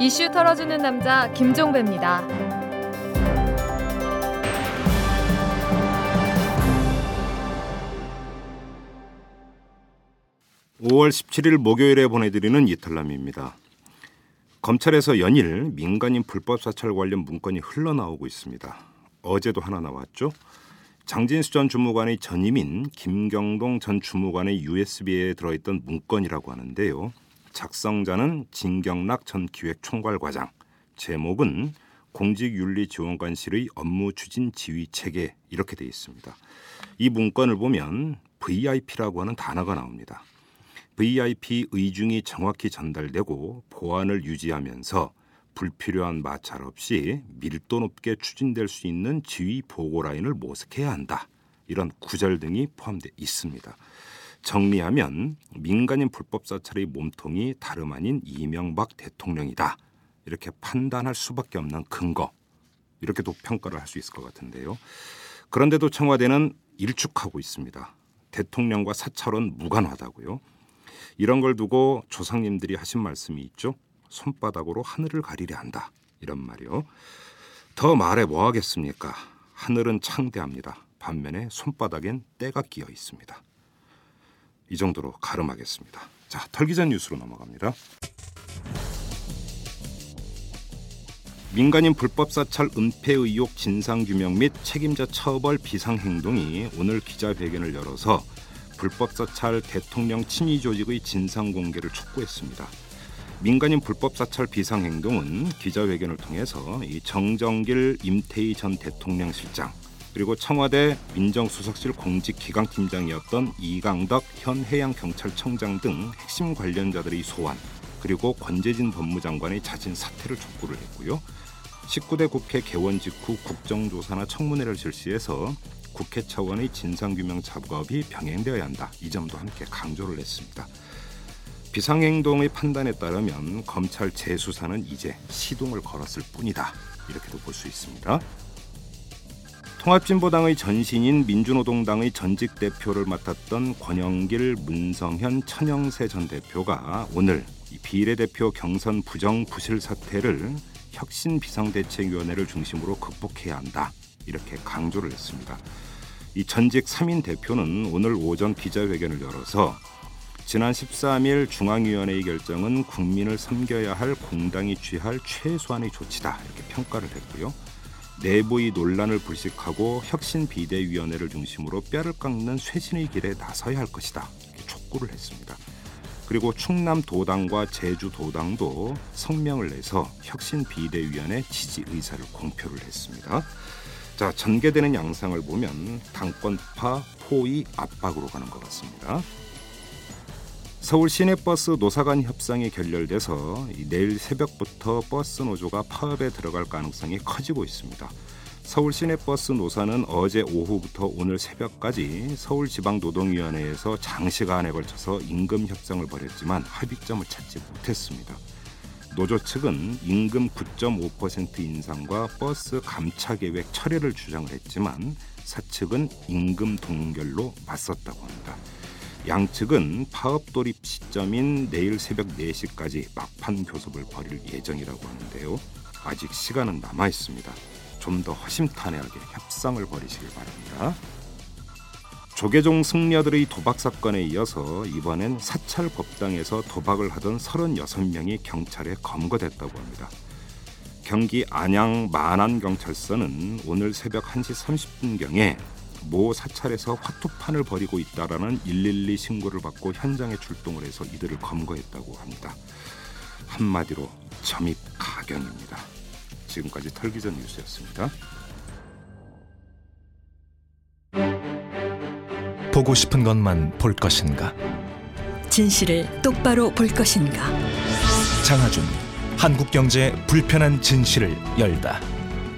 이슈 털어주는 남자 김종배입니다. 5월 17일 목요일에 보내드리는 이탈남입니다. 검찰에서 연일 민간인 불법 사찰 관련 문건이 흘러나오고 있습니다. 어제도 하나 나왔죠. 장진수 전 주무관의 전임인 김경동 전 주무관의 USB에 들어있던 문건이라고 하는데요. 작성자는 진경락 전 기획총괄과장. 제목은 공직윤리지원관실의 업무 추진 지휘 체계 이렇게 되어 있습니다. 이 문건을 보면 VIP라고 하는 단어가 나옵니다. VIP 의중이 정확히 전달되고 보안을 유지하면서 불필요한 마찰 없이 밀도 높게 추진될 수 있는 지휘 보고 라인을 모색해야 한다. 이런 구절 등이 포함되어 있습니다. 정리하면 민간인 불법 사찰의 몸통이 다름 아닌 이명박 대통령이다. 이렇게 판단할 수밖에 없는 근거. 이렇게도 평가를 할 수 있을 것 같은데요. 그런데도 청와대는 일축하고 있습니다. 대통령과 사찰은 무관하다고요. 이런 걸 두고 조상님들이 하신 말씀이 있죠. 손바닥으로 하늘을 가리려 한다. 이런 말이요. 더 말해 뭐 하겠습니까? 하늘은 창대합니다. 반면에 손바닥엔 때가 끼어 있습니다. 이 정도로 가름하겠습니다. 자, 털기전 뉴스로 넘어갑니다. 민간인 불법 사찰 은폐 의혹 진상 규명 및 책임자 처벌 비상 행동이 오늘 기자회견을 열어서 불법 사찰 대통령 친위 조직의 진상 공개를 촉구했습니다. 민간인 불법 사찰 비상 행동은 기자회견을 통해서 이 정정길 임태희 전 대통령 실장 그리고 청와대 민정수석실 공직기강팀장이었던 이강덕 현 해양경찰청장 등 핵심 관련자들의 소환 그리고 권재진 법무장관의 자진 사퇴를 촉구를 했고요. 19대 국회 개원 직후 국정조사나 청문회를 실시해서 국회 차원의 진상규명 작업이 병행되어야 한다. 이 점도 함께 강조를 했습니다. 비상행동의 판단에 따르면 검찰 재수사는 이제 시동을 걸었을 뿐이다. 이렇게도 볼 수 있습니다. 통합진보당의 전신인 민주노동당의 전직 대표를 맡았던 권영길, 문성현, 천영세 전 대표가 오늘 비례대표 경선 부정 부실 사태를 혁신 비상대책위원회를 중심으로 극복해야 한다. 이렇게 강조를 했습니다. 이 전직 3인 대표는 오늘 오전 기자회견을 열어서 지난 13일 중앙위원회의 결정은 국민을 섬겨야 할 공당이 취할 최소한의 조치다 이렇게 평가를 했고요. 내부의 논란을 불식하고 혁신 비대위원회를 중심으로 뼈를 깎는 쇄신의 길에 나서야 할 것이다 이렇게 촉구를 했습니다. 그리고 충남 도당과 제주 도당도 성명을 내서 혁신 비대위원회 지지 의사를 공표를 했습니다. 자, 전개되는 양상을 보면 당권파 포위 압박으로 가는 것 같습니다. 서울 시내버스 노사간 협상이 결렬돼서 내일 새벽부터 버스 노조가 파업에 들어갈 가능성이 커지고 있습니다. 서울 시내버스 노사는 어제 오후부터 오늘 새벽까지 서울지방노동위원회에서 장시간에 걸쳐서 임금 협상을 벌였지만 합의점을 찾지 못했습니다. 노조 측은 임금 9.5% 인상과 버스 감차 계획 철회를 주장을 했지만 사측은 임금 동결로 맞섰다고 합니다. 양측은 파업 돌입 시점인 내일 새벽 4시까지 막판 교섭을 벌일 예정이라고 하는데요. 아직 시간은 남아 있습니다. 좀 더 허심탄회하게 협상을 벌이시길 바랍니다. 조계종 승려들의 도박 사건에 이어서 이번엔 사찰 법당에서 도박을 하던 36명이 경찰에 검거됐다고 합니다. 경기 안양 만안 경찰서는 오늘 새벽 1시 30분경에 모 사찰에서 화투판을 벌이고 있다라는 112 신고를 받고 현장에 출동을 해서 이들을 검거했다고 합니다. 한마디로 점입 가경입니다. 지금까지 털기전 뉴스였습니다. 보고 싶은 것만 볼 것인가? 진실을 똑바로 볼 것인가? 장하준 한국 경제 불편한 진실을 열다.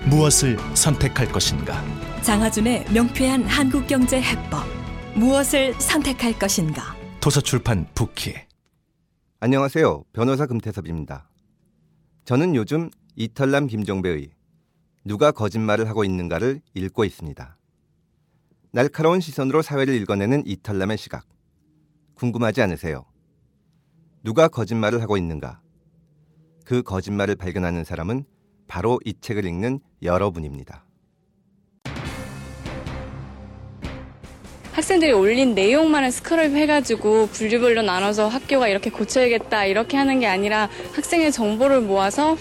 무엇을 선택할 것인가? 장하준의 명쾌한 한국경제 해법. 무엇을 선택할 것인가? 도서출판 북키. 안녕하세요. 변호사 금태섭입니다. 저는 요즘 이털남 김종배의 누가 거짓말을 하고 있는가를 읽고 있습니다. 날카로운 시선으로 사회를 읽어내는 이탈남의 시각. 궁금하지 않으세요? 누가 거짓말을 하고 있는가? 그 거짓말을 발견하는 사람은 바로 이 책을 읽는 여러분입니다. 학생들이 올린 내용만을 스크롤 해가지고 분류별로 나눠서 학교가 이렇게 고쳐야겠다 이렇게 하는 게 아니라 학생의 정보를 모아서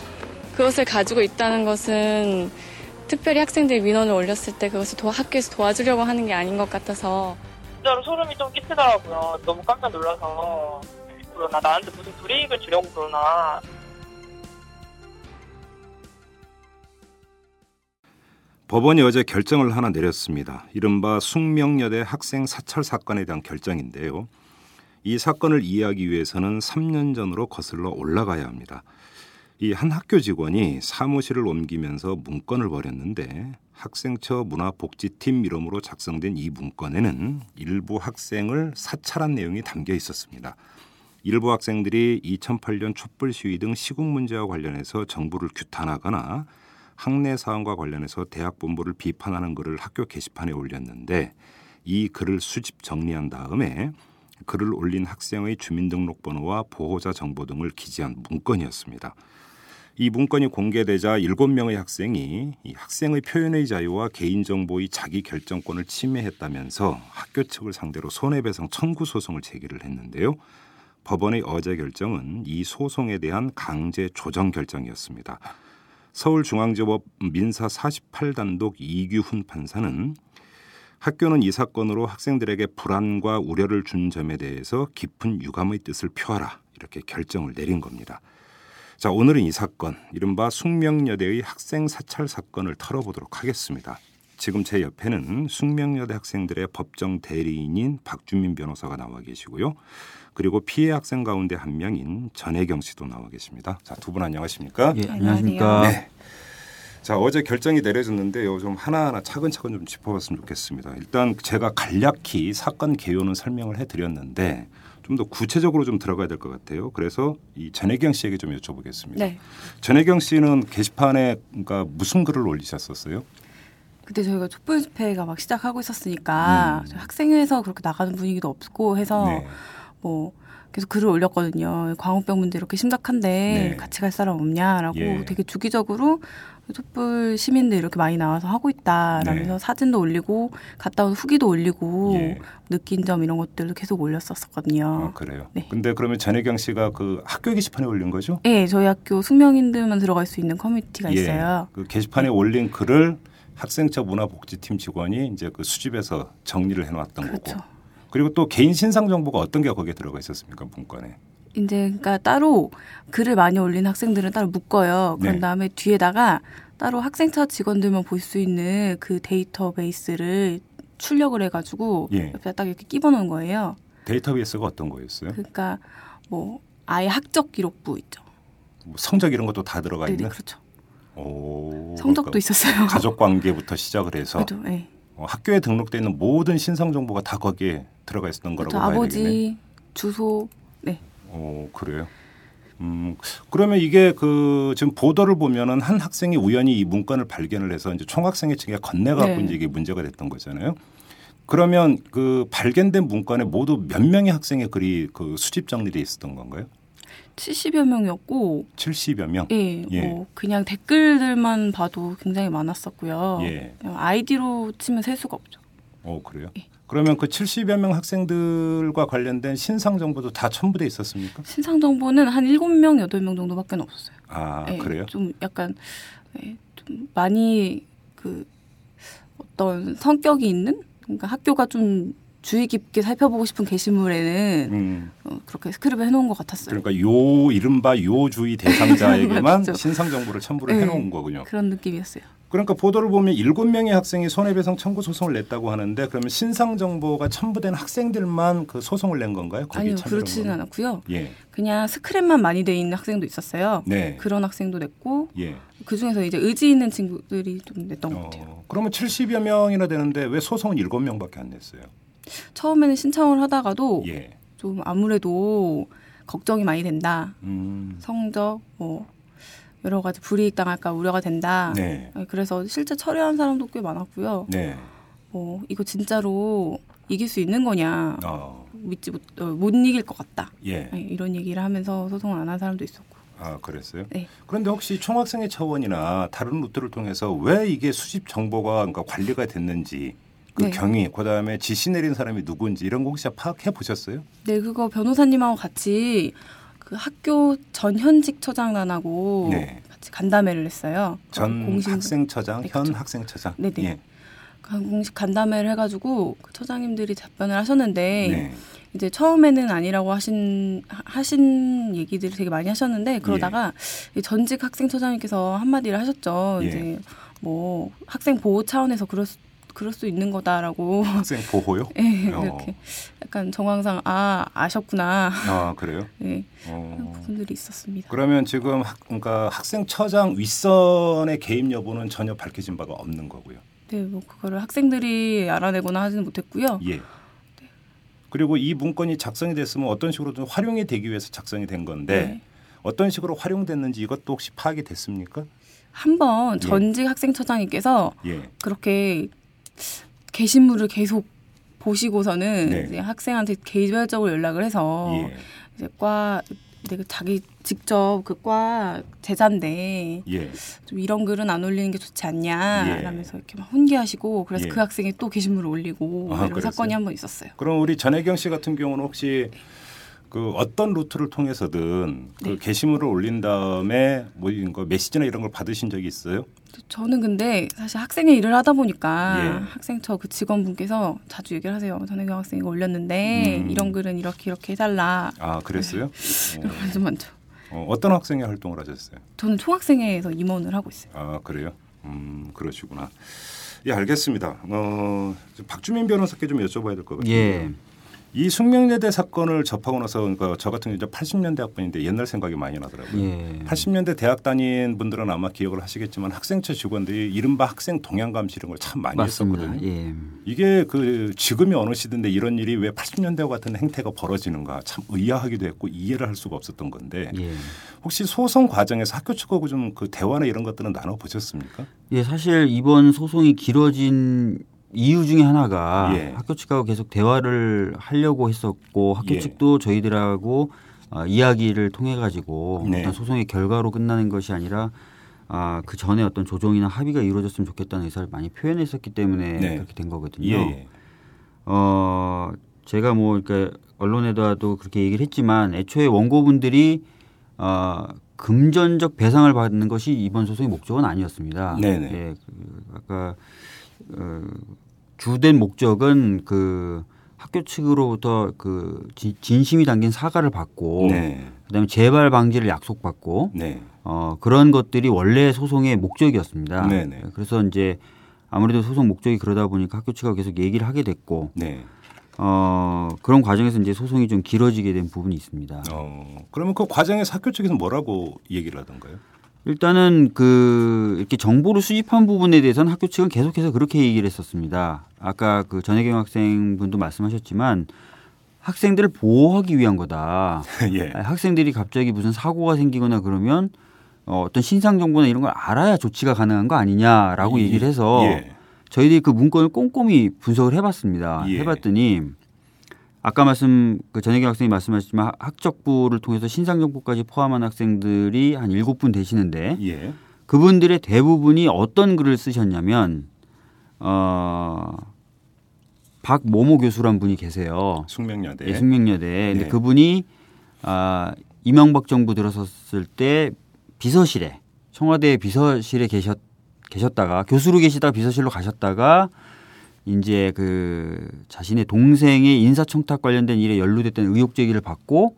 그것을 가지고 있다는 것은 특별히 학생들이 민원을 올렸을 때 그것을 도와, 학교에서 도와주려고 하는 게 아닌 것 같아서. 진짜로 소름이 좀 끼치더라고요. 너무 깜짝 놀라서. 그러나 나한테 무슨 불이익을 주려고 그러나 법원이 어제 결정을 하나 내렸습니다. 이른바 숙명여대 학생 사찰 사건에 대한 결정인데요. 이 사건을 이해하기 위해서는 3년 전으로 거슬러 올라가야 합니다. 이 한 학교 직원이 사무실을 옮기면서 문건을 벌였는데 학생처 문화복지팀 이름으로 작성된 이 문건에는 일부 학생을 사찰한 내용이 담겨 있었습니다. 일부 학생들이 2008년 촛불 시위 등 시국 문제와 관련해서 정부를 규탄하거나 학내 사안과 관련해서 대학 본부를 비판하는 글을 학교 게시판에 올렸는데 이 글을 수집 정리한 다음에 글을 올린 학생의 주민등록번호와 보호자 정보 등을 기재한 문건이었습니다. 이 문건이 공개되자 일곱 명의 학생이 이 학생의 표현의 자유와 개인정보의 자기 결정권을 침해했다면서 학교 측을 상대로 손해배상 청구 소송을 제기를 했는데요. 법원의 어제 결정은 이 소송에 대한 강제 조정 결정이었습니다. 서울중앙지법 민사 48단독 이규훈 판사는 학교는 이 사건으로 학생들에게 불안과 우려를 준 점에 대해서 깊은 유감의 뜻을 표하라 이렇게 결정을 내린 겁니다. 자 오늘은 이 사건 이른바 숙명여대의 학생 사찰 사건을 털어보도록 하겠습니다. 지금 제 옆에는 숙명여대 학생들의 법정 대리인인 박주민 변호사가 나와 계시고요. 그리고 피해 학생 가운데 한 명인 전혜경 씨도 나와 계십니다. 자, 두 분 안녕하십니까? 예, 안녕하십니까. 네. 자, 어제 결정이 내려졌는데요. 좀 하나하나 차근차근 좀 짚어봤으면 좋겠습니다. 일단 제가 간략히 사건 개요는 설명을 해드렸는데 좀 더 구체적으로 좀 들어가야 될 것 같아요. 그래서 이 전혜경 씨에게 좀 여쭤보겠습니다. 네. 전혜경 씨는 게시판에 그러니까 무슨 글을 올리셨었어요? 그때 저희가 촛불 집회가 막 시작하고 있었으니까 음. 학생회에서 그렇게 나가는 분위기도 없고 해서 네. 뭐 계속 글을 올렸거든요. 광우병 문제 이렇게 심각한데 네. 같이 갈 사람 없냐라고 예. 되게 주기적으로 촛불 시민들 이렇게 많이 나와서 하고 있다라면서 네. 사진도 올리고 갔다 온 후기도 올리고 예. 느낀 점 이런 것들도 계속 올렸었거든요. 아, 그래요. 네. 근데 그러면 전혜경 씨가 그 학교 게시판에 올린 거죠? 네, 저희 학교 숙명인들만 들어갈 수 있는 커뮤니티가 예. 있어요. 그 게시판에 올린 글을 학생처 문화복지팀 직원이 이제 그 수집해서 정리를 해놨던 그렇죠. 거고. 그리고 또 개인 신상 정보가 어떤 게 거기에 들어가 있었습니까 문건에? 이제 그러니까 따로 글을 많이 올린 학생들은 따로 묶어요. 그런 네. 다음에 뒤에다가 따로 학생차 직원들만 볼 수 있는 그 데이터베이스를 출력을 해가지고 예. 옆에 딱 이렇게 끼워놓은 거예요. 데이터베이스가 어떤 거였어요? 그러니까 뭐 아예 학적 기록부 있죠. 뭐 성적 이런 것도 다 들어가 네네 있는? 그렇죠. 오, 성적도 그러니까 있었어요. 가족 관계부터 시작을 해서 그렇죠. 네. 어, 학교에 등록돼 있는 모든 신상 정보가 다 거기에 들어가 있었던 거라고 그렇죠. 봐야 아버지 되겠네. 주소 네. 오, 그래요. 음, 그러면 이게 그 지금 보도를 보면은 한 학생이 우연히 이 문건을 발견을 해서 이제 총학생회 측에 건네갖고 네. 이제 이게 문제가 됐던 거잖아요. 그러면 그 발견된 문건에 모두 몇 명의 학생의 글이 그 수집 정리돼 있었던 건가요? 70여 명이었고 70여 명. 예, 예. 뭐 그냥 댓글들만 봐도 굉장히 많았었고요. 예. 아이디로 치면 셀 수가 없죠. 어, 그래요. 예. 그러면 그 70여 명 학생들과 관련된 신상 정보도 다 첨부돼 있었습니까? 신상 정보는 한 7명, 8명 정도밖에 없었어요. 아, 예, 그래요? 좀 약간 예, 좀 많이 그 어떤 성격이 있는 그러니까 학교가 좀 주의 깊게 살펴보고 싶은 게시물에는 음. 어, 그렇게 스크립을 해놓은 것 같았어요. 그러니까 요 이른바 요 주의 대상자에게만 맞죠. 신상 정보를 첨부를 네. 해놓은 거군요. 그런 느낌이었어요. 그러니까 보도를 보면 일곱 명의 학생이 손해배상 청구 소송을 냈다고 하는데 그러면 신상 정보가 첨부된 학생들만 그 소송을 낸 건가요? 아니요, 그렇지는? 않았고요. 예, 그냥 스크랩만 많이 돼 있는 학생도 있었어요. 네, 그런 학생도 냈고 예. 그 중에서 이제 의지 있는 친구들이 좀 냈던 것 같아요. 어, 그러면 70여 명이나 되는데 왜 소송은 일곱 명밖에 안 냈어요? 처음에는 신청을 하다가도 예, 좀 아무래도 걱정이 많이 된다. 음, 성적 뭐 여러 가지 불이익 당할까 우려가 된다. 네, 그래서 실제 철회한 사람도 꽤 많았고요. 네, 뭐 이거 진짜로 이길 수 있는 거냐 어, 믿지 못, 어, 못 이길 것 같다. 예. 네, 이런 얘기를 하면서 소송을 안 한 사람도 있었고. 아 그랬어요? 네. 그런데 혹시 총학생회 차원이나 다른 루트를 통해서 왜 이게 수집 정보가 그러니까 관리가 됐는지 그 네. 경위 그다음에 지시 내린 사람이 누구인지 이런 거 혹시 파악해 보셨어요? 네, 그거 변호사님하고 같이 그 학교 전 현직 처장단하고 네. 같이 간담회를 했어요. 전 공식- 학생 처장, 네, 현 그쵸. 학생 처장. 네네. 예. 그 공식 간담회를 해가지고 그 처장님들이 답변을 하셨는데 네. 이제 처음에는 아니라고 하신 하- 하신 얘기들을 되게 많이 하셨는데 그러다가 이 전직 학생 처장님께서 한마디를 하셨죠. 예. 이제 뭐 학생 보호 차원에서 그럴 수, 그럴 수 있는 거다라고 학생 보호요? 예, 어. 이렇게 약간 정황상 아 아셨구나 아 그래요? 예, 어. 그런 부분들이 있었습니다. 그러면 지금 학, 그러니까 학생처장 윗선의 개입 여부는 전혀 밝혀진 바가 없는 거고요. 네, 뭐 그거를 학생들이 알아내거나 하지는 못했고요. 예. 그리고 이 문건이 작성이 됐으면 어떤 식으로든 활용이 되기 위해서 작성이 된 건데 네. 어떤 식으로 활용됐는지 이것도 혹시 파악이 됐습니까? 한번 예. 전직 학생처장님께서 예. 그렇게 게시물을 계속 보시고서는 네. 학생한테 개별적으로 연락을 해서 예. 이제 과 내가 자기 직접 그 과 제자인데 예. 좀 이런 글은 안 올리는 게 좋지 않냐 예. 라면서 이렇게 막 훈계하시고 그래서 예. 그 학생이 또 게시물을 올리고 아, 이런 그랬어요? 사건이 한 번 있었어요. 그럼 우리 전혜경 씨 같은 경우는 혹시 그 어떤 루트를 통해서든 그 네. 게시물을 올린 다음에 뭐 이런 거 메시지나 이런 걸 받으신 적이 있어요? 저는 근데 사실 학생의 일을 하다 보니까 예. 학생처 그 직원분께서 자주 얘기를 하세요. 전혜경 학생이 올렸는데 음. 이런 글은 이렇게 이렇게 해달라. 아 그랬어요? 이런 말좀 많죠. 어, 어떤 학생이 활동을 하셨어요? 저는 총학생회에서 임원을 하고 있어요. 아 그래요? 음 그러시구나. 예 알겠습니다. 어 박주민 변호사께 좀 여쭤봐야 될 것 같아요. 예. 이 숙명여대 사건을 접하고 나서 그러니까 저 같은 경우 이제 80년대 학번인데 옛날 생각이 많이 나더라고요. 예. 80년대 대학 다닌 분들은 아마 기억을 하시겠지만 학생처 직원들이 이른바 학생 동향 감시 이런 걸 참 많이 맞습니다. 했었거든요. 예. 이게 그 지금이 어느 시대인데 이런 일이 왜 80년대와 같은 행태가 벌어지는가 참 의아하기도 했고 이해를 할 수가 없었던 건데 예. 혹시 소송 과정에서 학교 측하고 좀 그 대화나 이런 것들은 나눠 보셨습니까? 예, 사실 이번 소송이 길어진 이유 중에 하나가 예. 학교 측하고 계속 대화를 하려고 했었고 학교 예. 측도 저희들하고 어, 이야기를 통해 가지고 네. 어떤 소송의 결과로 끝나는 것이 아니라 아, 그 전에 어떤 조정이나 합의가 이루어졌으면 좋겠다는 의사를 많이 표현했었기 때문에 네. 그렇게 된 거거든요. 예, 예. 어, 제가 뭐 그러니까 언론에다도 그렇게 얘기를 했지만 애초에 원고분들이 어, 금전적 배상을 받는 것이 이번 소송의 목적은 아니었습니다. 네네. 예, 그 아까 어, 주된 목적은 그 학교 측으로부터 그 지- 진심이 담긴 사과를 받고 네. 그다음에 재발 방지를 약속받고 네. 어, 그런 것들이 원래 소송의 목적이었습니다. 네네. 그래서 이제 아무래도 소송 목적이 그러다 보니까 학교 측하고 계속 얘기를 하게 됐고 네. 어, 그런 과정에서 이제 소송이 좀 길어지게 된 부분이 있습니다. 어, 그러면 그 과정에서 학교 측에서 뭐라고 얘기를 하던가요? 일단은 그 이렇게 정보를 수집한 부분에 대해서는 학교 측은 계속해서 그렇게 얘기를 했었습니다. 아까 그 전혜경 학생분도 말씀하셨지만 학생들을 보호하기 위한 거다. 예. 학생들이 갑자기 무슨 사고가 생기거나 그러면 어, 어떤 신상 정보나 이런 걸 알아야 조치가 가능한 거 아니냐라고 예. 얘기를 해서 예. 저희들이 그 문건을 꼼꼼히 분석을 해봤습니다. 예. 해봤더니 아까 말씀 그 전혜경 학생이 말씀하셨지만 학- 학적부를 통해서 신상 정보까지 포함한 학생들이 한 일곱 분 되시는데 예. 그분들의 대부분이 어떤 글을 쓰셨냐면 어 박모모 교수란 분이 계세요. 숙명여대. 예, 숙명여대. 근데 네. 그분이 아 이명박 정부 들어섰을 때 비서실에 청와대 비서실에 계셨 계셨다가 교수로 계시다가 비서실로 가셨다가 이제 그 자신의 동생의 인사청탁 관련된 일에 연루됐다는 의혹 제기를 받고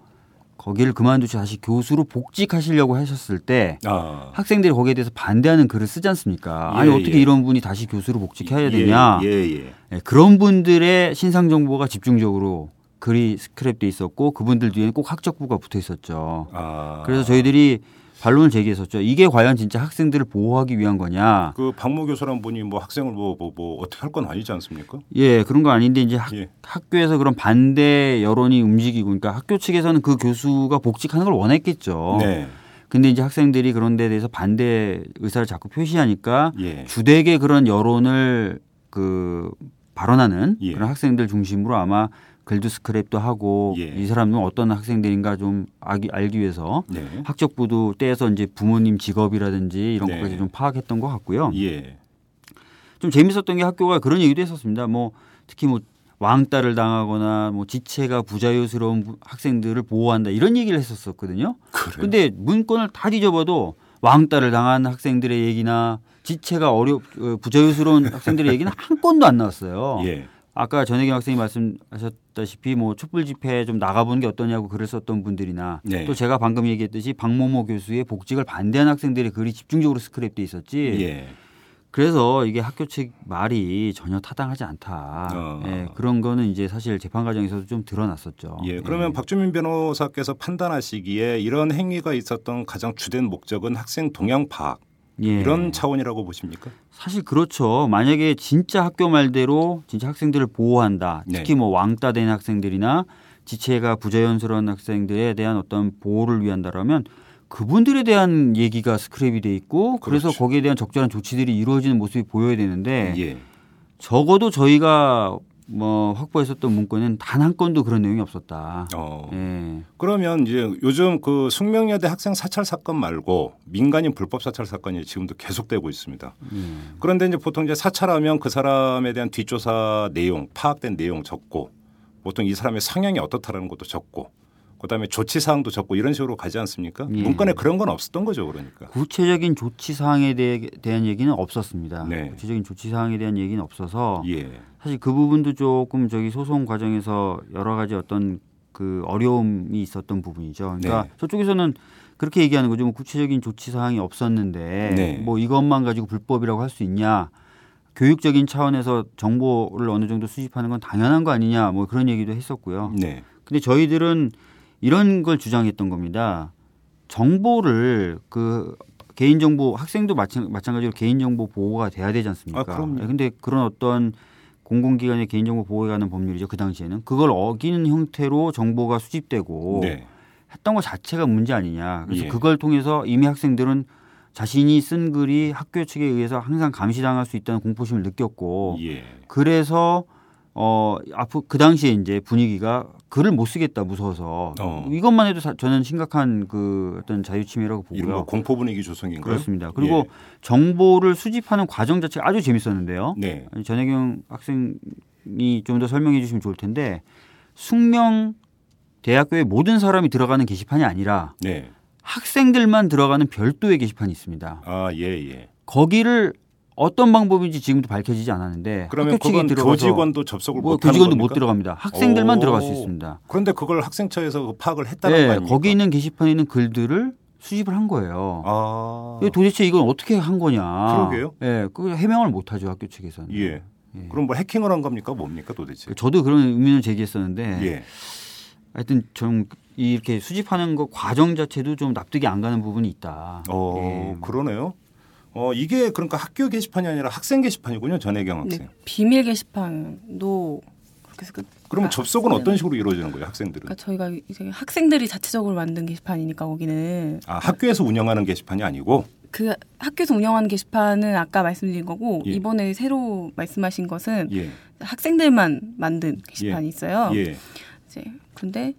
거기를 그만두시 다시 교수로 복직하시려고 하셨을 때 아. 학생들이 거기에 대해서 반대하는 글을 쓰지 않습니까? 아니 예, 어떻게 예. 이런 분이 다시 교수로 복직해야 예, 되냐? 예, 예. 예, 그런 분들의 신상 정보가 집중적으로 글이 스크랩돼 있었고 그분들 뒤에는 꼭 학적부가 붙어 있었죠. 아. 그래서 저희들이 반론을 제기했었죠. 이게 과연 진짜 학생들을 보호하기 위한 거냐? 그 박모 교수란 분이 뭐 학생을 뭐, 뭐, 뭐 어떻게 할 건 아니지 않습니까? 예, 그런 거 아닌데 이제 학, 예. 학교에서 그런 반대 여론이 움직이고 그러니까 학교 측에서는 그 교수가 복직하는 걸 원했겠죠. 네. 근데 이제 학생들이 그런 데 대해서 반대 의사를 자꾸 표시하니까 예. 주되게 그런 여론을 그 발언하는 예. 그런 학생들 중심으로 아마 글도 스크랩도 하고 예. 이 사람은 어떤 학생들인가 좀 알기, 알기 위해서 네. 학적부도 떼서 이제 부모님 직업이라든지 이런 네. 것까지 좀 파악했던 것 같고요. 예. 좀 재밌었던 게 학교가 그런 얘기도 했었습니다. 뭐 특히 뭐 왕따를 당하거나 뭐 지체가 부자유스러운 부- 학생들을 보호한다 이런 얘기를 했었었거든요. 그래. 근데 문건을 다 뒤져봐도 왕따를 당한 학생들의 얘기나 지체가 어려 어, 부자유스러운 학생들의 얘기는 한 건도 안 나왔어요. 예. 아까 전혜경 학생이 말씀하셨다시피 뭐 촛불 집회에 좀 나가보는 게 어떠냐고 글을 썼던 분들이나 네. 또 제가 방금 얘기했듯이 박모모 교수의 복직을 반대한 학생들의 글이 집중적으로 스크랩돼 있었지. 예. 그래서 이게 학교 측 말이 전혀 타당하지 않다. 어. 예, 그런 거는 이제 사실 재판 과정에서도 좀 드러났었죠. 예. 그러면 박주민 변호사께서 판단하시기에 이런 행위가 있었던 가장 주된 목적은 학생 동향 파악 예. 이런 차원이라고 보십니까? 사실 그렇죠. 만약에 진짜 학교 말대로 진짜 학생들을 보호한다. 네. 특히 뭐 왕따 된 학생들이나 지체가 부자연스러운 학생들에 대한 어떤 보호를 위한다라면 그분들에 대한 얘기가 스크랩이 돼 있고 그래서 그렇죠. 거기에 대한 적절한 조치들이 이루어지는 모습이 보여야 되는데 예. 적어도 저희가 뭐 확보했었던 문건은 단 한 건도 그런 내용이 없었다. 어. 예. 그러면 이제 요즘 그 숙명여대 학생 사찰 사건 말고 민간인 불법 사찰 사건이 지금도 계속되고 있습니다. 예. 그런데 이제 보통 이제 사찰하면 그 사람에 대한 뒷조사 내용, 파악된 내용 적고 보통 이 사람의 성향이 어떻다라는 것도 적고 그다음에 조치 사항도 적고 이런 식으로 가지 않습니까? 예. 문건에 그런 건 없었던 거죠, 그러니까. 구체적인 조치 사항에 대해, 대한 얘기는 없었습니다. 네. 구체적인 조치 사항에 대한 얘기는 없어서 예. 사실 그 부분도 조금 저기 소송 과정에서 여러 가지 어떤 그 어려움이 있었던 부분이죠. 그러니까 네. 저쪽에서는 그렇게 얘기하는 거죠. 뭐 구체적인 조치 사항이 없었는데 네. 뭐 이것만 가지고 불법이라고 할 수 있냐? 교육적인 차원에서 정보를 어느 정도 수집하는 건 당연한 거 아니냐? 뭐 그런 얘기도 했었고요. 네. 근데 저희들은 이런 걸 주장했던 겁니다. 정보를 그 개인정보 학생도 마찬, 마찬가지로 개인정보 보호가 돼야 되지 않습니까? 아, 그럼요. 근데 그런 어떤 공공기관의 개인정보 보호에 관한 법률이죠. 그 당시에는 그걸 어기는 형태로 정보가 수집되고 네. 했던 것 자체가 문제 아니냐. 그래서 예. 그걸 통해서 이미 학생들은 자신이 쓴 글이 학교 측에 의해서 항상 감시당할 수 있다는 공포심을 느꼈고 예. 그래서 어 앞으로 그 당시에 이제 분위기가 글을 못 쓰겠다 무서워서 어. 이것만 해도 사- 저는 심각한 그 어떤 자유침해라고 이런 뭐 보고요. 공포 분위기 조성인가요? 그렇습니다. 그리고 정보를 수집하는 과정 자체가 아주 재밌었는데요. 네. 전혜경 학생이 좀 더 설명해 주시면 좋을 텐데 숙명 대학교에 모든 사람이 들어가는 게시판이 아니라 네. 학생들만 들어가는 별도의 게시판이 있습니다. 아, 예, 예. 거기를 어떤 방법인지 지금도 밝혀지지 않았는데 그러면 학교 측이 그건 교직원도 접속을 뭐 못 하는 교직원도 겁니까? 못 들어갑니다. 학생들만 오. 들어갈 수 있습니다. 그런데 그걸 학생처에서 그 파악을 했다는 네, 거 아닙니까? 거기 있는 게시판에 있는 글들을 수집을 한 거예요. 아. 도대체 이건 어떻게 한 거냐? 그러게요. 예, 그 해명을 못 하죠 학교 측에서는. 예. 예. 그럼 뭐 해킹을 한 겁니까? 뭡니까 도대체? 저도 그런 의문을 제기했었는데 예. 하여튼 좀 이렇게 수집하는 거 과정 자체도 좀 납득이 안 가는 부분이 있다. 어, 예. 그러네요. 어, 이게 그러니까 학교 게시판이 아니라 학생 게시판이군요. 전혜경 학생. 네, 비밀 게시판도 그렇게 해서 그, 그러면 아, 접속은 네. 어떤 식으로 이루어지는 거예요, 학생들은? 그러니까 저희가 이제 학생들이 자체적으로 만든 게시판이니까 거기는 아, 학교에서 운영하는 게시판이 아니고 그 학교에서 운영하는 게시판은 아까 말씀드린 거고 예. 이번에 새로 말씀하신 것은 예. 학생들만 만든 게시판이 있어요. 예. 이제 근데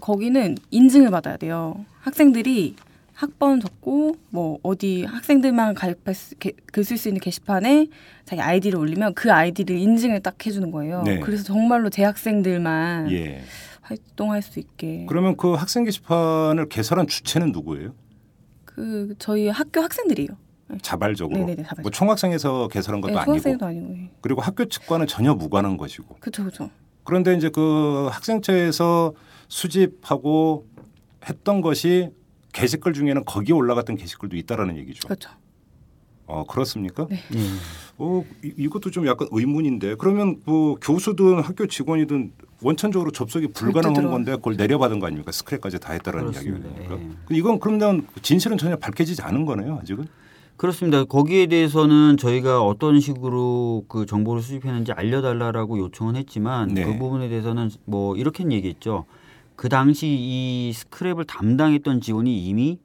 거기는 인증을 받아야 돼요. 학생들이 학번 적고 뭐 어디 학생들만 가입할 수, 글쓸 수 있는 게시판에 자기 아이디를 올리면 그 아이디를 인증을 딱 해주는 거예요. 네. 그래서 정말로 재학생들만 예. 활동할 수 있게. 그러면 그 학생 게시판을 개설한 주체는 누구예요? 그 저희 학교 학생들이요. 자발적으로. 네네네, 자발적으로. 뭐 총학생에서 개설한 것도 네, 아니고. 아니고. 예. 그리고 학교 측과는 전혀 무관한 것이고. 그쵸 그쵸. 그런데 이제 그 학생처에서 수집하고 했던 것이 게시글 중에는 거기에 올라갔던 게시글도 있다라는 얘기죠. 그렇죠. 어, 그렇습니까? 네. 예. 어, 이, 이것도 좀 약간 의문인데 그러면 뭐 교수든 학교 직원이든 원천적으로 접속이 불가능한 건데 그걸 내려받은 거 아닙니까? 스크랩까지 다 했다라는 그렇습니다. 이야기가 되니까. 예. 그 이건 그러면 진실은 전혀 밝혀지지 않은 거네요, 아직은. 그렇습니다. 거기에 대해서는 저희가 어떤 식으로 그 정보를 수집했는지 알려달라라고 요청은 했지만 네. 그 부분에 대해서는 뭐 이렇게 얘기했죠. 그 당시 이 스크랩을 담당했던 직원이 이미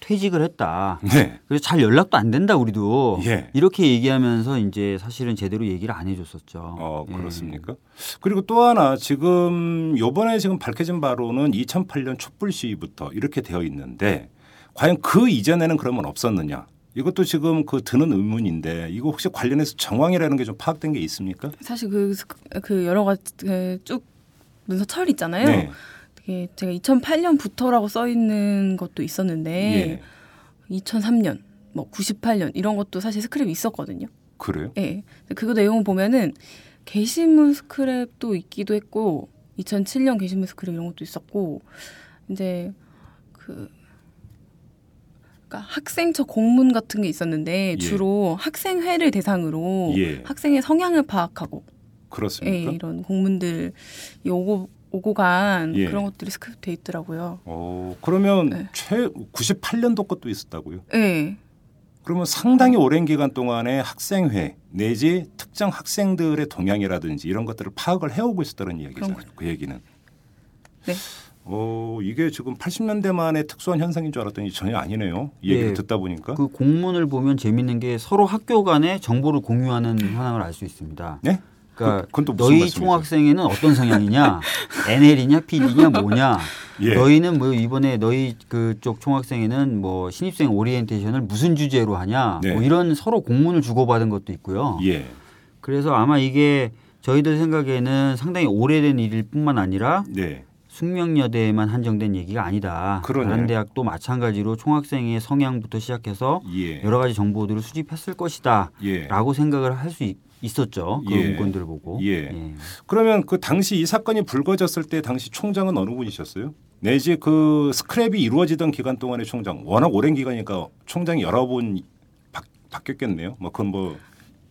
퇴직을 했다. 네. 그래서 잘 연락도 안 된다 우리도 예. 이렇게 얘기하면서 이제 사실은 제대로 얘기를 안 해줬었죠. 어, 예. 그렇습니까? 그리고 또 하나 지금 요번에 지금 밝혀진 바로는 2008년 촛불 시위부터 이렇게 되어 있는데 과연 그 이전에는 그러면 없었느냐? 이것도 지금 그 드는 의문인데 이거 혹시 관련해서 정황이라는 게 좀 파악된 게 있습니까? 사실 그, 그 여러 가지 그쭉 문서 철 있잖아요. 네. 되게 제가 2008년부터라고 써 있는 것도 있었는데 예. 2003년, 뭐 98년 이런 것도 사실 스크랩이 있었거든요. 그래요? 예. 그거 내용 보면은 게시물 스크랩도 있기도 했고 2007년 게시물 스크랩 이런 것도 있었고 이제 그 그러니까 학생처 공문 같은 게 있었는데 예. 주로 학생회를 대상으로 예. 학생의 성향을 파악하고 예, 그렇습니까? 이런 공문들 이 오고 오고 간 예. 그런 것들이 스크랩 돼 있더라고요. 어, 그러면 네. 최 98년도 것도 있었다고요? 예. 그러면 상당히 오랜 기간 동안에 학생회 내지 특정 학생들의 동향이라든지 이런 것들을 파악을 해오고 있었다는 이야기잖아요. 그 얘기는. 네. 어, 이게 지금 80년대만의 특수한 현상인 줄 알았더니 전혀 아니네요. 이 얘기를 예. 듣다 보니까. 그 공문을 보면 재밌는 게 서로 학교 간에 정보를 공유하는 현황을 알 수 있습니다. 네? 그러니까 그- 너희 말씀이세요? 총학생회는 어떤 성향이냐, NL이냐, PD냐, 뭐냐. 예. 너희는 뭐 이번에 너희 그쪽 총학생회는 뭐 신입생 오리엔테이션을 무슨 주제로 하냐, 네. 뭐 이런 서로 공문을 주고받은 것도 있고요. 예. 그래서 아마 이게 저희들 생각에는 상당히 오래된 일일 뿐만 아니라 네. 숙명여대에만 한정된 얘기가 아니다. 그러네. 다른 대학도 마찬가지로 총학생의 성향부터 시작해서 예. 여러 가지 정보들을 수집했을 것이다. 예. 라고 생각을 할 수 있었죠. 그 예. 문건들을 보고. 예. 그러면 그 당시 이 사건이 불거졌을 때 당시 총장은 어느 분이셨어요? 내지 그 스크랩이 이루어지던 기간 동안의 총장 워낙 오랜 기간이니까 총장이 여러 분 바, 바뀌었겠네요. 뭐 그건 뭐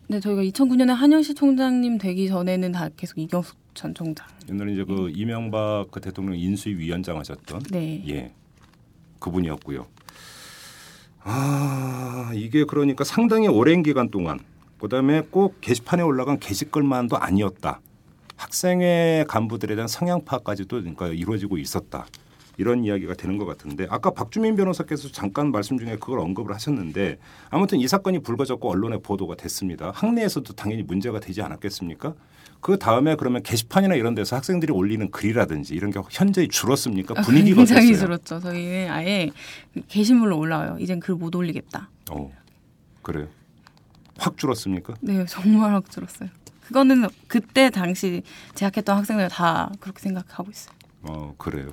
네, 저희가 2009년에 한영시 총장님 되기 전에는 다 계속 이경숙 전 총장. 옛날에 이제 예. 그 이명박 그 대통령 인수위 위원장 하셨던 네. 예 그분이었고요. 아 이게 그러니까 상당히 오랜 기간 동안 그다음에 꼭 게시판에 올라간 게시글만도 아니었다. 학생회 간부들에 대한 성향 파악까지도 그러니까 이루어지고 있었다. 이런 이야기가 되는 것 같은데 아까 박주민 변호사께서 잠깐 말씀 중에 그걸 언급을 하셨는데 아무튼 이 사건이 불거졌고 언론에 보도가 됐습니다. 학내에서도 당연히 문제가 되지 않았겠습니까? 그 다음에 그러면 게시판이나 이런 데서 학생들이 올리는 글이라든지 이런 게 현저히 줄었습니까? 아, 분위기가 굉장히 어땠어요? 줄었죠. 저희는 아예 게시물로 올라와요. 이젠 글 못 올리겠다. 어, 그래요. 확 줄었습니까? 네, 정말 확 줄었어요. 그거는 그때 당시 재학했던 학생들 다 그렇게 생각하고 있어요. 어, 그래요.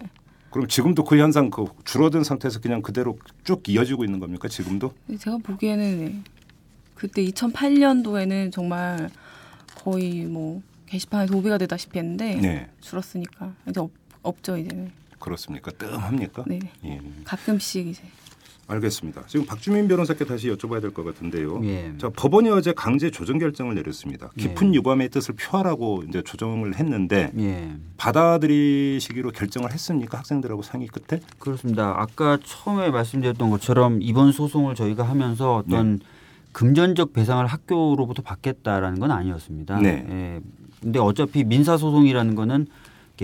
그럼 지금도 그 현상 그 줄어든 상태에서 그냥 그대로 쭉 이어지고 있는 겁니까? 지금도? 근데 제가 보기에는 네, 그때 2008년도에는 정말 거의 뭐 게시판에 도배가 되다시피 했는데 네. 줄었으니까 이제 없, 없죠 이제는. 그렇습니까? 뜸합니까? 네. 예. 가끔씩 이제 알겠습니다. 지금 박주민 변호사께 다시 여쭤봐야 될 것 같은데요. 예. 자, 법원이 어제 강제 조정 결정을 내렸습니다. 깊은 유감의 뜻을 표하라고 이제 조정을 했는데 예. 받아들이시기로 결정을 했습니까? 학생들하고 상의 끝에? 그렇습니다. 아까 처음에 말씀드렸던 것처럼 이번 소송을 저희가 하면서 어떤 네. 금전적 배상을 학교로부터 받겠다라는 건 아니었습니다. 네. 예. 근데 어차피 민사 소송이라는 거는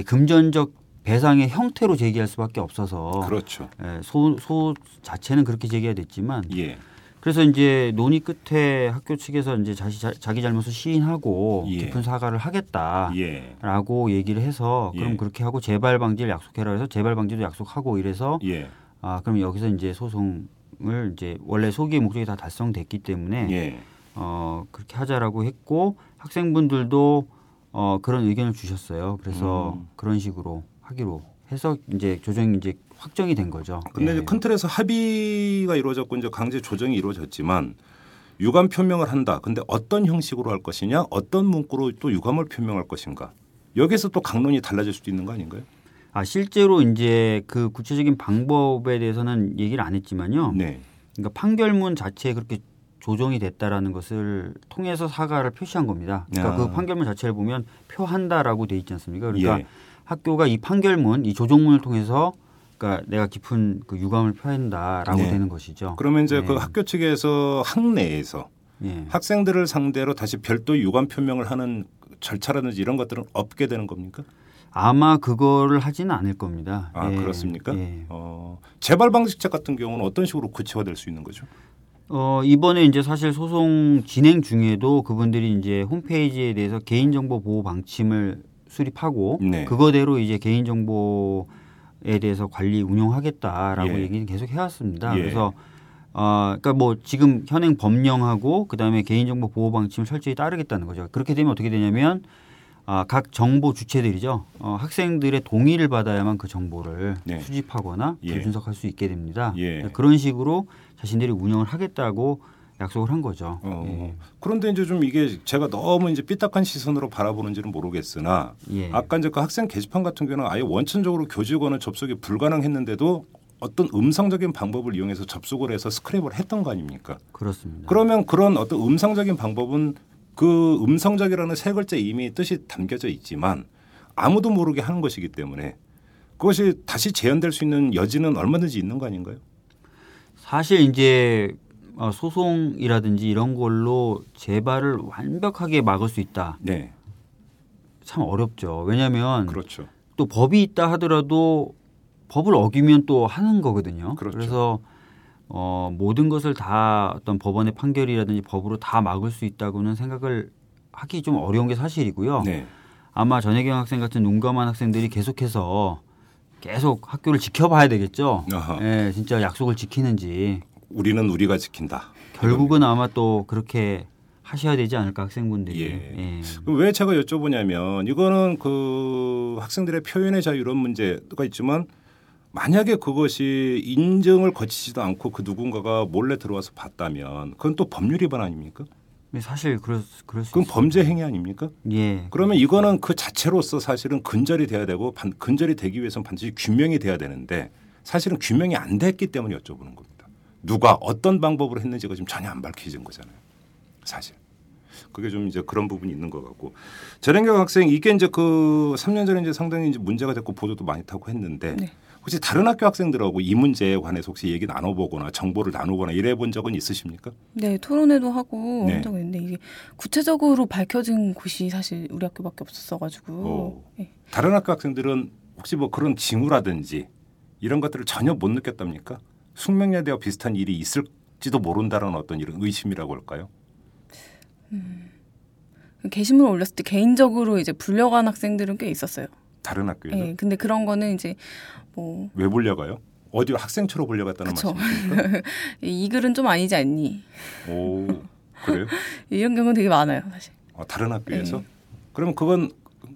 금전적 배상의 형태로 제기할 수밖에 없어서 그렇죠. 예, 소, 소 자체는 그렇게 제기가 됐지만 예. 그래서 이제 논의 끝에 학교 측에서 이제 자시, 자, 자기 잘못을 시인하고 예. 깊은 사과를 하겠다. 예. 라고 얘기를 해서 그럼 예. 그렇게 하고 재발 방지를 약속해라 해서 재발 방지도 약속하고 이래서 예. 아 그럼 여기서 이제 소송을 이제 원래 소기의 목적이 다 달성됐기 때문에 예. 어 그렇게 하자라고 했고 학생분들도 어 그런 의견을 주셨어요. 그래서 음. 그런 식으로 하기로 해서 이제 조정이 이제 확정이 된 거죠. 근데 예. 이제 큰 틀에서 합의가 이루어졌고 이제 강제 조정이 이루어졌지만 유감 표명을 한다. 근데 어떤 형식으로 할 것이냐, 어떤 문구로 또 유감을 표명할 것인가. 여기서 또 강론이 달라질 수도 있는 거 아닌가요? 아 실제로 이제 그 구체적인 방법에 대해서는 얘기를 안 했지만요. 네. 그러니까 판결문 자체에 그렇게 조정이 됐다라는 것을 통해서 사과를 표시한 겁니다. 그러니까 아. 그 판결문 자체를 보면 표한다라고 돼 있지 않습니까? 그러니까 예. 학교가 이 판결문, 이 조정문을 통해서 그러니까 내가 깊은 그 유감을 표한다라고 네. 되는 것이죠. 그러면 이제 네. 그 학교 측에서 학내에서 예. 학생들을 상대로 다시 별도 유감 표명을 하는 절차라든지 이런 것들은 없게 되는 겁니까? 아마 그거를 하지는 않을 겁니다. 아 예. 그렇습니까? 예. 어, 재발 방지책 같은 경우는 어떤 식으로 구체화될 수 있는 거죠? 어, 이번에 이제 사실 소송 진행 중에도 그분들이 이제 홈페이지에 대해서 개인정보 보호 방침을 수립하고 네. 그거대로 이제 개인 정보에 대해서 관리 운영하겠다라고 예. 얘기는 계속 해왔습니다. 예. 그래서 어, 그러니까 뭐 지금 현행 법령하고 그다음에 개인정보 보호 방침을 철저히 따르겠다는 거죠. 그렇게 되면 어떻게 되냐면 아, 각 정보 주체들이죠. 어, 학생들의 동의를 받아야만 그 정보를 네. 수집하거나 예. 재분석할 수 있게 됩니다. 예. 그런 식으로 자신들이 운영을 하겠다고 약속을 한 거죠. 어, 예. 그런데 이제 좀 이게 제가 너무 이제 삐딱한 시선으로 바라보는지는 모르겠으나 예. 아까 이제 그 학생 게시판 같은 경우는 아예 원천적으로 교직원은 접속이 불가능했는데도 어떤 음성적인 방법을 이용해서 접속을 해서 스크랩을 했던 거 아닙니까? 그렇습니다. 그러면 그런 어떤 음성적인 방법은 그 음성적이라는 세 글자 이미 뜻이 담겨져 있지만 아무도 모르게 하는 것이기 때문에 그것이 다시 재현될 수 있는 여지는 얼마든지 있는 거 아닌가요? 사실 이제 어, 소송이라든지 이런 걸로 재발을 완벽하게 막을 수 있다. 네, 참 어렵죠. 왜냐하면 그렇죠. 또 법이 있다 하더라도 법을 어기면 또 하는 거거든요. 그렇죠. 래서 어, 모든 것을 다 어떤 법원의 판결이라든지 법으로 다 막을 수 있다고는 생각을 하기 좀 어려운 게 사실이고요. 네, 아마 전혜경 학생 같은 눈감한 학생들이 계속해서 계속 학교를 지켜봐야 되겠죠. 예, 진짜 약속을 지키는지 우리는 우리가 지킨다. 결국은 아마 또 그렇게 하셔야 되지 않을까 학생분들이. 예. 예. 그럼 왜 제가 여쭤보냐면 이거는 그 학생들의 표현의 자유 이런 문제가 있지만 만약에 그것이 인증을 거치지도 않고 그 누군가가 몰래 들어와서 봤다면 그건 또 법률 위반 아닙니까? 사실 그럴, 수- 그럴 수 그건 있습니다. 범죄 행위 아닙니까? 예. 그러면 이거는 그 자체로서 사실은 근절이 돼야 되고 반- 근절이 되기 위해서는 반드시 규명이 돼야 되는데 사실은 규명이 안 됐기 때문에 여쭤보는 겁니다. 누가 어떤 방법으로 했는지가 지금 전혀 안 밝혀진 거잖아요. 사실. 그게 좀 이제 그런 부분이 있는 것 같고 전행경 학생 이게 이제 그 3년 전에 이제 상당히 이제 문제가 됐고 보도도 많이 타고 했는데 네. 혹시 다른 학교 학생들하고 이 문제에 관해서 혹시 얘기 나눠보거나 정보를 나누거나 이래 본 적은 있으십니까? 네, 토론회도 하고 네. 한 적이 있는데 이게 구체적으로 밝혀진 곳이 사실 우리 학교밖에 없었어가지고 오. 예. 다른 학교 학생들은 혹시 뭐 그런 징후라든지 이런 것들을 전혀 못 느꼈답니까? 숙명여대와 비슷한 일이 있을지도 모른다는 어떤 이런 의심이라고 할까요? 게시물을 올렸을 때 개인적으로 이제 불려간 학생들은 꽤 있었어요. 다른 학교에서 예, 근데 그런 거는 이제 뭐 왜 불려가요? 어디로 학생처로 불려갔다는. 말씀이십니까? 이 글은 좀 아니지 않니? 오 그래요? 이런 경우는 되게 많아요, 사실. 아, 다른 학교에서? 네. 그러면 그건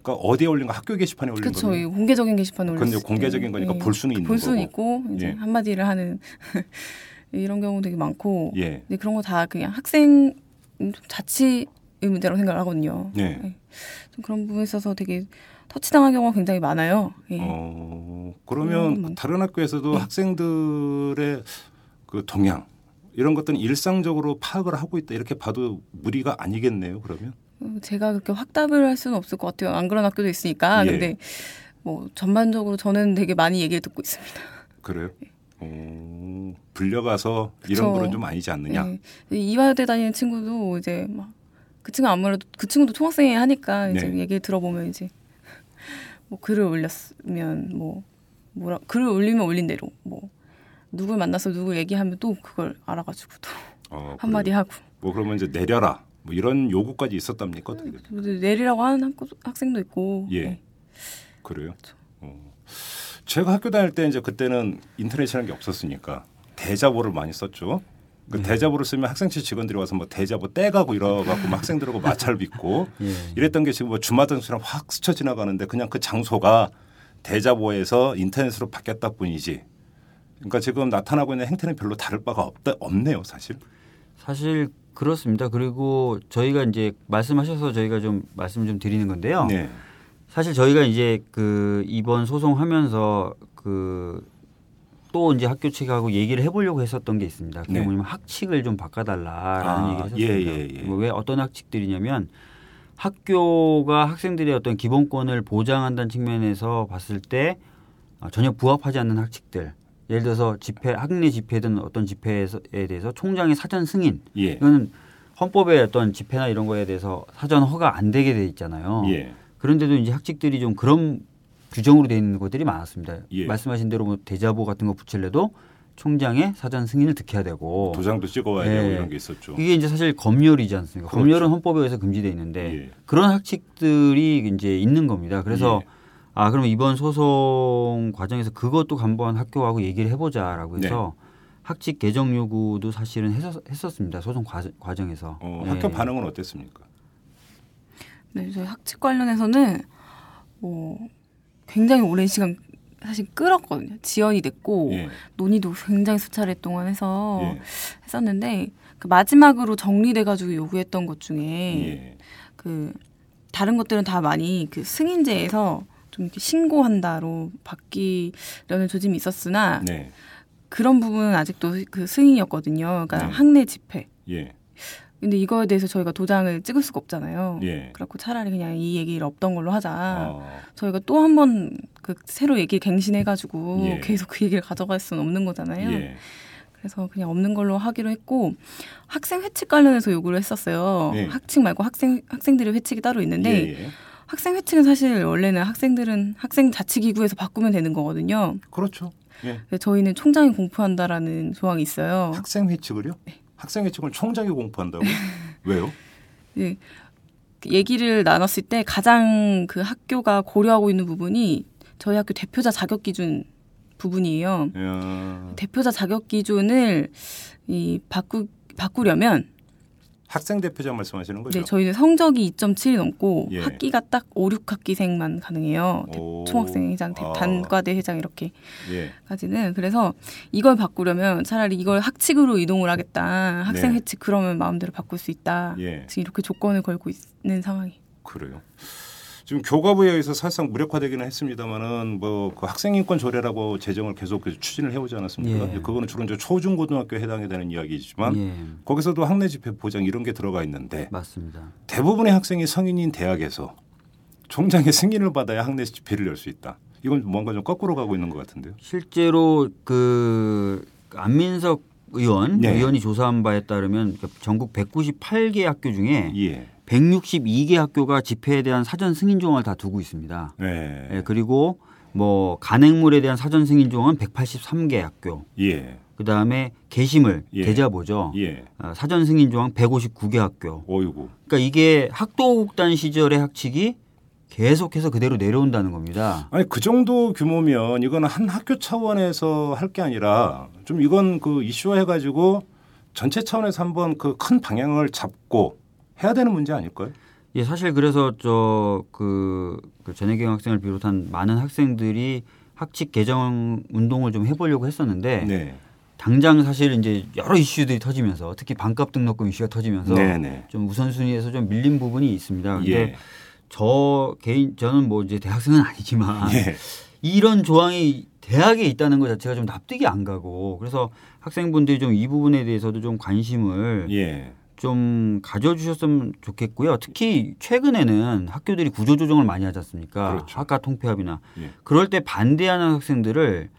그러니까 어디에 올린 거? 학교 게시판에 올린 그렇죠. 거예요? 공개적인 게시판에 올렸을 이제 공개적인 때, 거니까 예, 볼 수는 있는 볼 수는 거고. 있고 이제 예. 한마디를 하는 이런 경우 되게 많고 예. 근데 그런 거 다 그냥 학생 자치 의 문제라고 생각을 하거든요. 네. 좀 그런 부분에 있어서 되게 터치당한 경우가 굉장히 많아요. 예. 어, 그러면 많죠. 다른 학교에서도 네. 학생들의 그 동향 이런 것들은 일상적으로 파악을 하고 있다 이렇게 봐도 무리가 아니겠네요. 그러면 어, 제가 그렇게 확답을 할 수는 없을 것 같아요. 안 그런 학교도 있으니까. 예. 근데 뭐 전반적으로 저는 되게 많이 얘기를 듣고 있습니다. 그래요? 어, 불려가서 이런 그쵸. 거는 좀 아니지 않느냐? 예. 이화여대 다니는 친구도 이제 막 그 친구 아무래도 그 친구도 총학생이 하니까 이제 네. 얘기를 들어보면 이제 뭐 글을 올렸으면 뭐 뭐라 글을 올리면 올린 대로 뭐 누굴 만나서 누구 얘기하면 또 그걸 알아가지고 또 어, 한마디? 하고 뭐 그러면 이제 내려라 뭐 이런 요구까지 있었답니까? 어떻게 돼요? 내리라고 하는 학생도 있고 예. 네. 그래요? 어. 제가 학교 다닐 때 이제 그때는 인터넷이라는 게 없었으니까 대자보를 많이 썼죠. 그 대자보를 쓰면 학생체 직원들이 와서 뭐 대자보 떼가고 이러갖고 막 학생들하고 마찰 빚고 예. 이랬던 게 지금 뭐 주마등처럼 확 스쳐 지나가는데 그냥 그 장소가 대자보에서 인터넷으로 바뀌었다 뿐이지. 그러니까 지금 나타나고 있는 행태는 별로 다를 바가 없다, 없네요, 사실. 사실 그렇습니다. 그리고 저희가 이제 말씀하셔서 저희가 좀 말씀 좀 드리는 건데요. 네. 사실 저희가 이제 그 이번 소송하면서 그 또 이제 학교 측하고 얘기를 해보려고 했었던 게 있습니다. 그게 네. 뭐냐면 학칙을 좀 바꿔달라라는 아, 얘기를 했었습니다. 예, 예, 예. 뭐왜 어떤 학칙들이냐면 학교가 학생들의 어떤 기본권을 보장한다는 측면에서 봤을 때 아, 전혀 부합하지 않는 학칙들. 예를 들어서 집회, 학내 집회든 어떤 집회에 대해서 총장의 사전 승인. 예. 이거는 헌법의 어떤 집회나 이런 거에 대해서 사전 허가 안 되게 돼 있잖아요. 예. 그런데도 이제 학칙들이 좀 그런 규정으로 되어 있는 것들이 많았습니다. 예. 말씀하신 대로 뭐 대자보 같은 거 붙일래도 총장의 사전 승인을 득해야 되고 도장도 찍어와야 예. 되고 이런 게 있었죠. 이게 이제 사실 검열이지 않습니까? 그렇죠. 검열은 헌법에 의해서 금지돼 있는데 예. 그런 학칙들이 이제 있는 겁니다. 그래서 예. 아 그럼 이번 소송 과정에서 그것도 한번 학교하고 얘기를 해보자라고 해서 네. 학칙 개정 요구도 사실은 했었, 했었습니다. 소송 과, 과정에서 어, 예. 학교 반응은 어땠습니까? 네, 저희 학칙 관련해서는 뭐 굉장히 오랜 시간 사실 끌었거든요. 지연이 됐고 예. 논의도 굉장히 수차례 동안 해서 예. 했었는데 그 마지막으로 정리돼가지고 요구했던 것 중에 예. 그 다른 것들은 다 많이 그 승인제에서 좀 이렇게 신고한다로 바뀌려는 조짐이 있었으나 네. 그런 부분은 아직도 그 승인이었거든요. 그러니까 네. 학내 집회. 예. 근데 이거에 대해서 저희가 도장을 찍을 수가 없잖아요. 예. 그래갖고 차라리 그냥 이 얘기를 없던 걸로 하자. 어. 저희가 또 한 번 그 새로 얘기 갱신해가지고 예. 계속 그 얘기를 가져갈 수는 없는 거잖아요. 예. 그래서 그냥 없는 걸로 하기로 했고 학생 회칙 관련해서 요구를 했었어요. 예. 학칙 말고 학생 학생들의 회칙이 따로 있는데 예, 예. 학생 회칙은 사실 원래는 학생들은 학생 자치기구에서 바꾸면 되는 거거든요. 그렇죠. 예. 근데 저희는 총장이 공포한다라는 조항이 있어요. 학생 회칙을요? 네. 학생 회칙을 총장이 공포한다고? 왜요? 예. 그 얘기를 나눴을 때 가장 그 학교가 고려하고 있는 부분이 저희 학교 대표자 자격 기준 부분이에요. 야, 대표자 자격 기준을 이 바꾸 바꾸려면 학생 대표자 말씀하시는 거죠? 네, 저희는 성적이 2.7이 넘고 예. 학기가 딱 5, 6학기생만 가능해요. 대- 오. 총학생 회장, 대- 아. 단과대 회장 예. 이렇게까지는 그래서 이걸 바꾸려면 차라리 이걸 학칙으로 이동을 하겠다. 학생 네. 회칙 그러면 마음대로 바꿀 수 있다. 예. 지금 이렇게 조건을 걸고 있는 상황이. 그래요. 지금 교과부에 의해서 사실상 무력화되기는 했습니다만은 뭐 그 학생인권 조례라고 제정을 계속 그 추진을 해오지 않았습니까? 예. 그거는 주로 이제 초중고등학교에 해당이 되는 이야기지만 예, 거기서도 학내 집회 보장 이런 게 들어가 있는데 맞습니다. 대부분의 학생이 성인인 대학에서 총장의 승인을 받아야 학내 집회를 열 수 있다. 이건 뭔가 좀 거꾸로 가고 있는 것 같은데요. 실제로 그 안민석 의원 네. 의원이 조사한 바에 따르면 전국 198개 학교 중에 예. 162개 학교가 집회에 대한 사전 승인 조항을 다 두고 있습니다. 네. 예, 그리고 뭐 간행물에 대한 사전 승인 조항은 183개 학교. 예. 그다음에 게시물 예. 대자보죠. 예. 아, 사전 승인 조항 159개 학교. 어이구. 그러니까 이게 학도국단 시절의 학칙이 계속해서 그대로 내려온다는 겁니다. 아니 그 정도 규모면 이거는 한 학교 차원에서 할 게 아니라 좀 이건 그 이슈화 해가지고 전체 차원에서 한번 그 큰 방향을 잡고 해야 되는 문제 아닐까요? 예, 사실 그래서 저그 그 전혜경 학생을 비롯한 많은 학생들이 학칙 개정 운동을 좀 해보려고 했었는데 네. 당장 사실 이제 여러 이슈들이 터지면서 특히 반값 등록금 이슈가 터지면서 네네. 좀 우선순위에서 좀 밀린 부분이 있습니다. 근데 예. 저 개인 저는 뭐 이제 대학생은 아니지만 예. 이런 조항이 대학에 있다는 것 자체가 좀 납득이 안 가고 그래서 학생분들이 좀 이 부분에 대해서도 좀 관심을 예. 좀 가져주셨으면 좋겠고요. 특히 최근에는 학교들이 구조조정을 많이 하지 않습니까? 그렇죠. 학과 통폐합이나 예. 그럴 때 반대하는 학생들을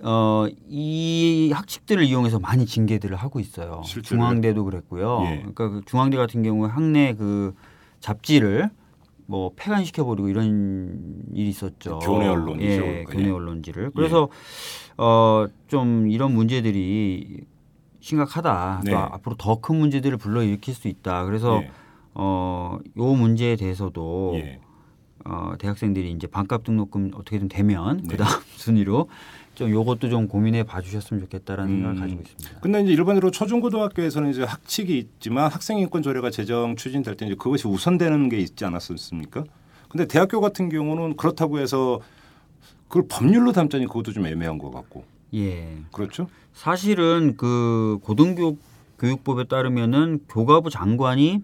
어, 이 학칙들을 이용해서 많이 징계들을 하고 있어요. 중앙대도 그랬고요. 예. 그러니까 그 중앙대 같은 경우에 학내 그 잡지를 뭐 폐간시켜 버리고 이런 일이 있었죠. 교내 언론이죠. 예. 교내 언론지를. 그래서 어, 좀 이런 문제들이 심각하다. 네. 또 앞으로 더 큰 문제들을 불러일으킬 수 있다. 그래서 예. 어, 요 문제에 대해서도 예. 어, 대학생들이 이제 반값 등록금 어떻게든 되면 네. 그다음 순위로 좀 요것도 좀 고민해 봐 주셨으면 좋겠다라는 음. 생각을 가지고 있습니다. 근데 이제 일반적으로 초중고등학교에서는 이제 학칙이 있지만 학생 인권 조례가 제정 추진될 때 이제 그것이 우선되는 게 있지 않았습니까? 근데 대학교 같은 경우는 그렇다고 해서 그걸 법률로 담자니 그것도 좀 애매한 것 같고 예. 그렇죠? 사실은 그 고등교육 교육법에 따르면은 교과부 장관이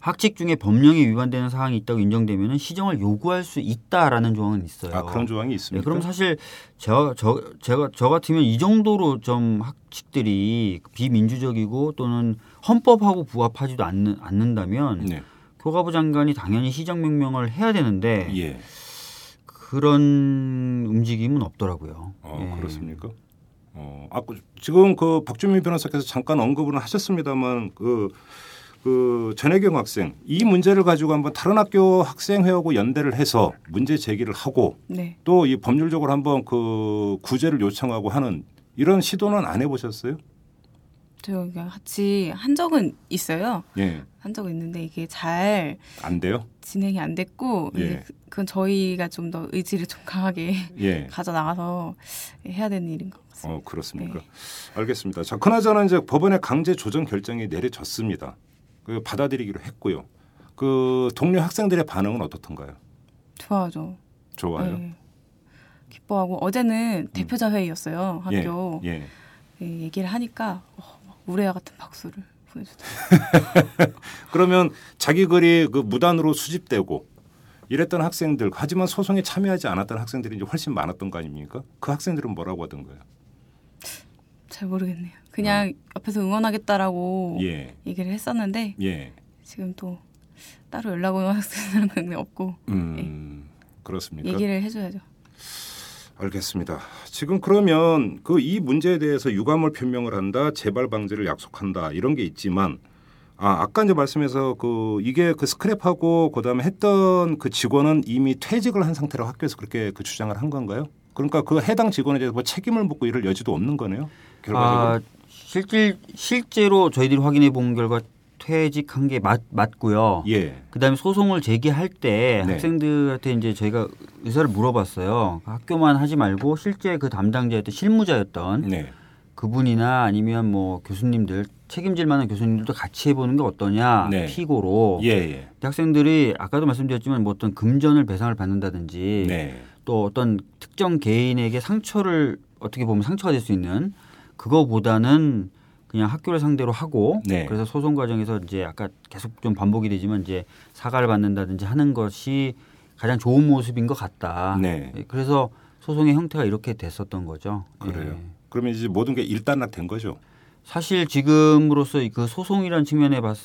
학칙 중에 법령에 위반되는 사항이 있다고 인정되면은 시정을 요구할 수 있다라는 조항은 있어요. 아 그런 조항이 네, 있습니까? 그럼 사실 저, 저, 제가, 저 같으면 이 정도로 좀 학칙들이 비민주적이고 또는 헌법하고 부합하지도 않는, 않는다면 네. 교과부 장관이 당연히 시정 명령을 해야 되는데 예. 그런 움직임은 없더라고요. 어, 예. 그렇습니까? 어, 아, 그 지금 그 박준민 변호사께서 잠깐 언급을 하셨습니다만 그 그 전혜경 학생 이 문제를 가지고 한번 다른 학교 학생회하고 연대를 해서 문제 제기를 하고 네. 또이 법률적으로 한번 그 구제를 요청하고 하는 이런 시도는 안 해보셨어요? 저희가 같이 한 적은 있어요. 예, 한 적은 있는데 이게 잘 안 돼요. 진행이 안 됐고 예. 그- 그건 저희가 좀 더 의지를 좀 강하게 예. 가져 나가서 해야 되는 일인 것 같습니다. 어 그렇습니까? 네. 알겠습니다. 자, 그나저나 이제 법원의 강제 조정 결정이 내려졌습니다. 그 받아들이기로 했고요. 그 동료 학생들의 반응은 어떻던가요? 좋아하죠. 좋아요. 네. 기뻐하고 어제는 대표자 회의였어요 학교 예, 예. 예, 얘기를 하니까 어, 막 우레와 같은 박수를 보내주더라고요. 그러면 자기 글이 그 무단으로 수집되고 이랬던 학생들 하지만 소송에 참여하지 않았던 학생들이 이제 훨씬 많았던 거 아닙니까? 그 학생들은 뭐라고 하던가요? 잘 모르겠네요. 그냥 옆에서 응원하겠다라고 예, 얘기를 했었는데 예. 지금 또 따로 연락 오는 학생들은 없고 음, 그렇습니까? 얘기를 해줘야죠. 알겠습니다. 지금 그러면 그 이 문제에 대해서 유감을 표명을 한다, 재발 방지를 약속한다 이런 게 있지만 아 아까 이제 말씀해서 그 이게 그 스크랩하고 그다음에 했던 그 직원은 이미 퇴직을 한 상태로 학교에서 그렇게 그 주장을 한 건가요? 그러니까 그 해당 직원에 대해서 뭐 책임을 묻고 이럴 여지도 없는 거네요. 결과적으로. 아, 실질 실제로 저희들이 확인해 본 결과 퇴직한 게 맞, 맞고요. 예. 그다음에 소송을 제기할 때 네. 학생들한테 이제 저희가 의사를 물어봤어요. 학교만 하지 말고 실제 그 담당자였던 실무자였던 네. 그분이나 아니면 뭐 교수님들 책임질 만한 교수님들도 같이 해보는 게 어떠냐 네. 피고로 예, 예. 학생들이 아까도 말씀드렸지만 뭐 어떤 금전을 배상을 받는다든지 네. 또 어떤 특정 개인에게 상처를 어떻게 보면 상처가 될 수 있는 그거보다는 그냥 학교를 상대로 하고 네. 그래서 소송 과정에서 이제 아까 계속 좀 반복이 되지만 이제 사과를 받는다든지 하는 것이 가장 좋은 모습인 것 같다. 네. 그래서 소송의 형태가 이렇게 됐었던 거죠. 그래요. 예. 그러면 이제 모든 게 일단락된 거죠. 사실 지금으로서 그 소송이라는 측면에 봤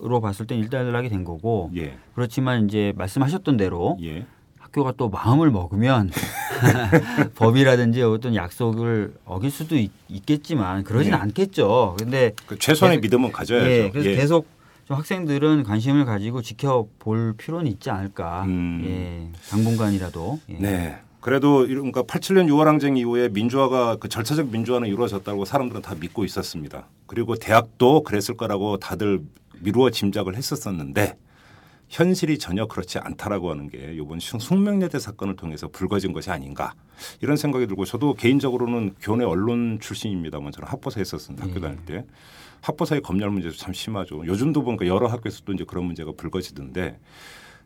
으로 봤을 땐 일단락이 된 거고 예. 그렇지만 이제 말씀하셨던 대로 예. 학교가 또 마음을 먹으면 법이라든지 어떤 약속을 어길 수도 있, 겠지만 그러진 예. 않겠죠. 근데 그 최소한의 계속- 믿음은 가져야죠. 예, 그래서 예. 계속 좀 학생들은 관심을 가지고 지켜볼 필요는 있지 않을까. 음. 예, 당분간이라도. 예. 네. 그래도 그러니까 87년 6월 항쟁 이후에 민주화가 그 절차적 민주화는 이루어졌다고 사람들은 다 믿고 있었습니다. 그리고 대학도 그랬을 거라고 다들 미루어 짐작을 했었었는데 현실이 전혀 그렇지 않다라고 하는 게 이번 숙명여대 사건을 통해서 불거진 것이 아닌가 이런 생각이 들고 저도 개인적으로는 교내 언론 출신입니다만 저는 학보사 했었습니다 학교 예. 다닐 때. 학보사의 검열 문제도 참 심하죠. 요즘도 보니까 여러 학교에서도 이제 그런 문제가 불거지던데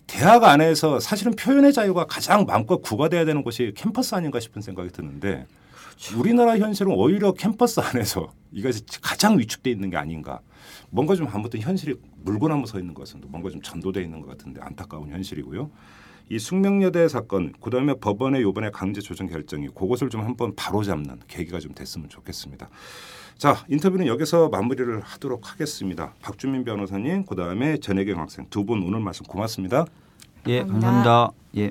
대학 안에서 사실은 표현의 자유가 가장 마음껏 구가돼야 되는 곳이 캠퍼스 아닌가 싶은 생각이 드는데 우리나라 현실은 오히려 캠퍼스 안에서 이것이 가장 위축돼 있는 게 아닌가. 뭔가 좀 아무튼 현실이 물고 나무 서 있는 것 같은데 뭔가 좀 전도돼 있는 것 같은데 안타까운 현실이고요. 이 숙명여대 사건 그다음에 법원의 요번에 강제 조정 결정이 그것을 좀 한번 바로잡는 계기가 좀 됐으면 좋겠습니다. 자 인터뷰는 여기서 마무리를 하도록 하겠습니다. 박주민 변호사님 그다음에 전혜경 학생 두 분 오늘 말씀 고맙습니다. 예, 감사합니다. 감사합니다. 예.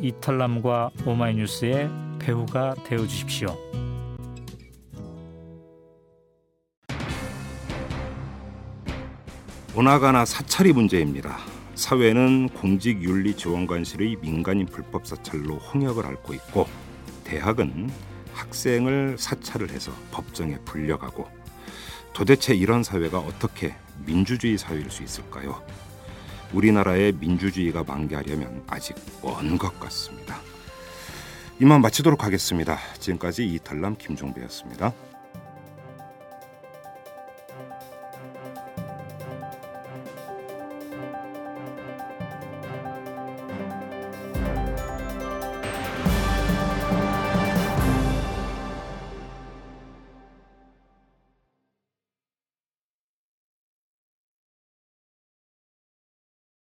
이털남과 오마이뉴스의 배우가 되어 주십시오. 오나가나 사찰이 문제입니다. 사회는 공직윤리지원관실의 민간인 불법 사찰로 홍역을 앓고 있고 대학은 학생을 사찰을 해서 법정에 불려가고 도대체 이런 사회가 어떻게 민주주의 사회일 수 있을까요? 우리나라의 민주주의가 만개하려면 아직 먼 것 같습니다. 이만 마치도록 하겠습니다. 지금까지 이탈남 김종배였습니다.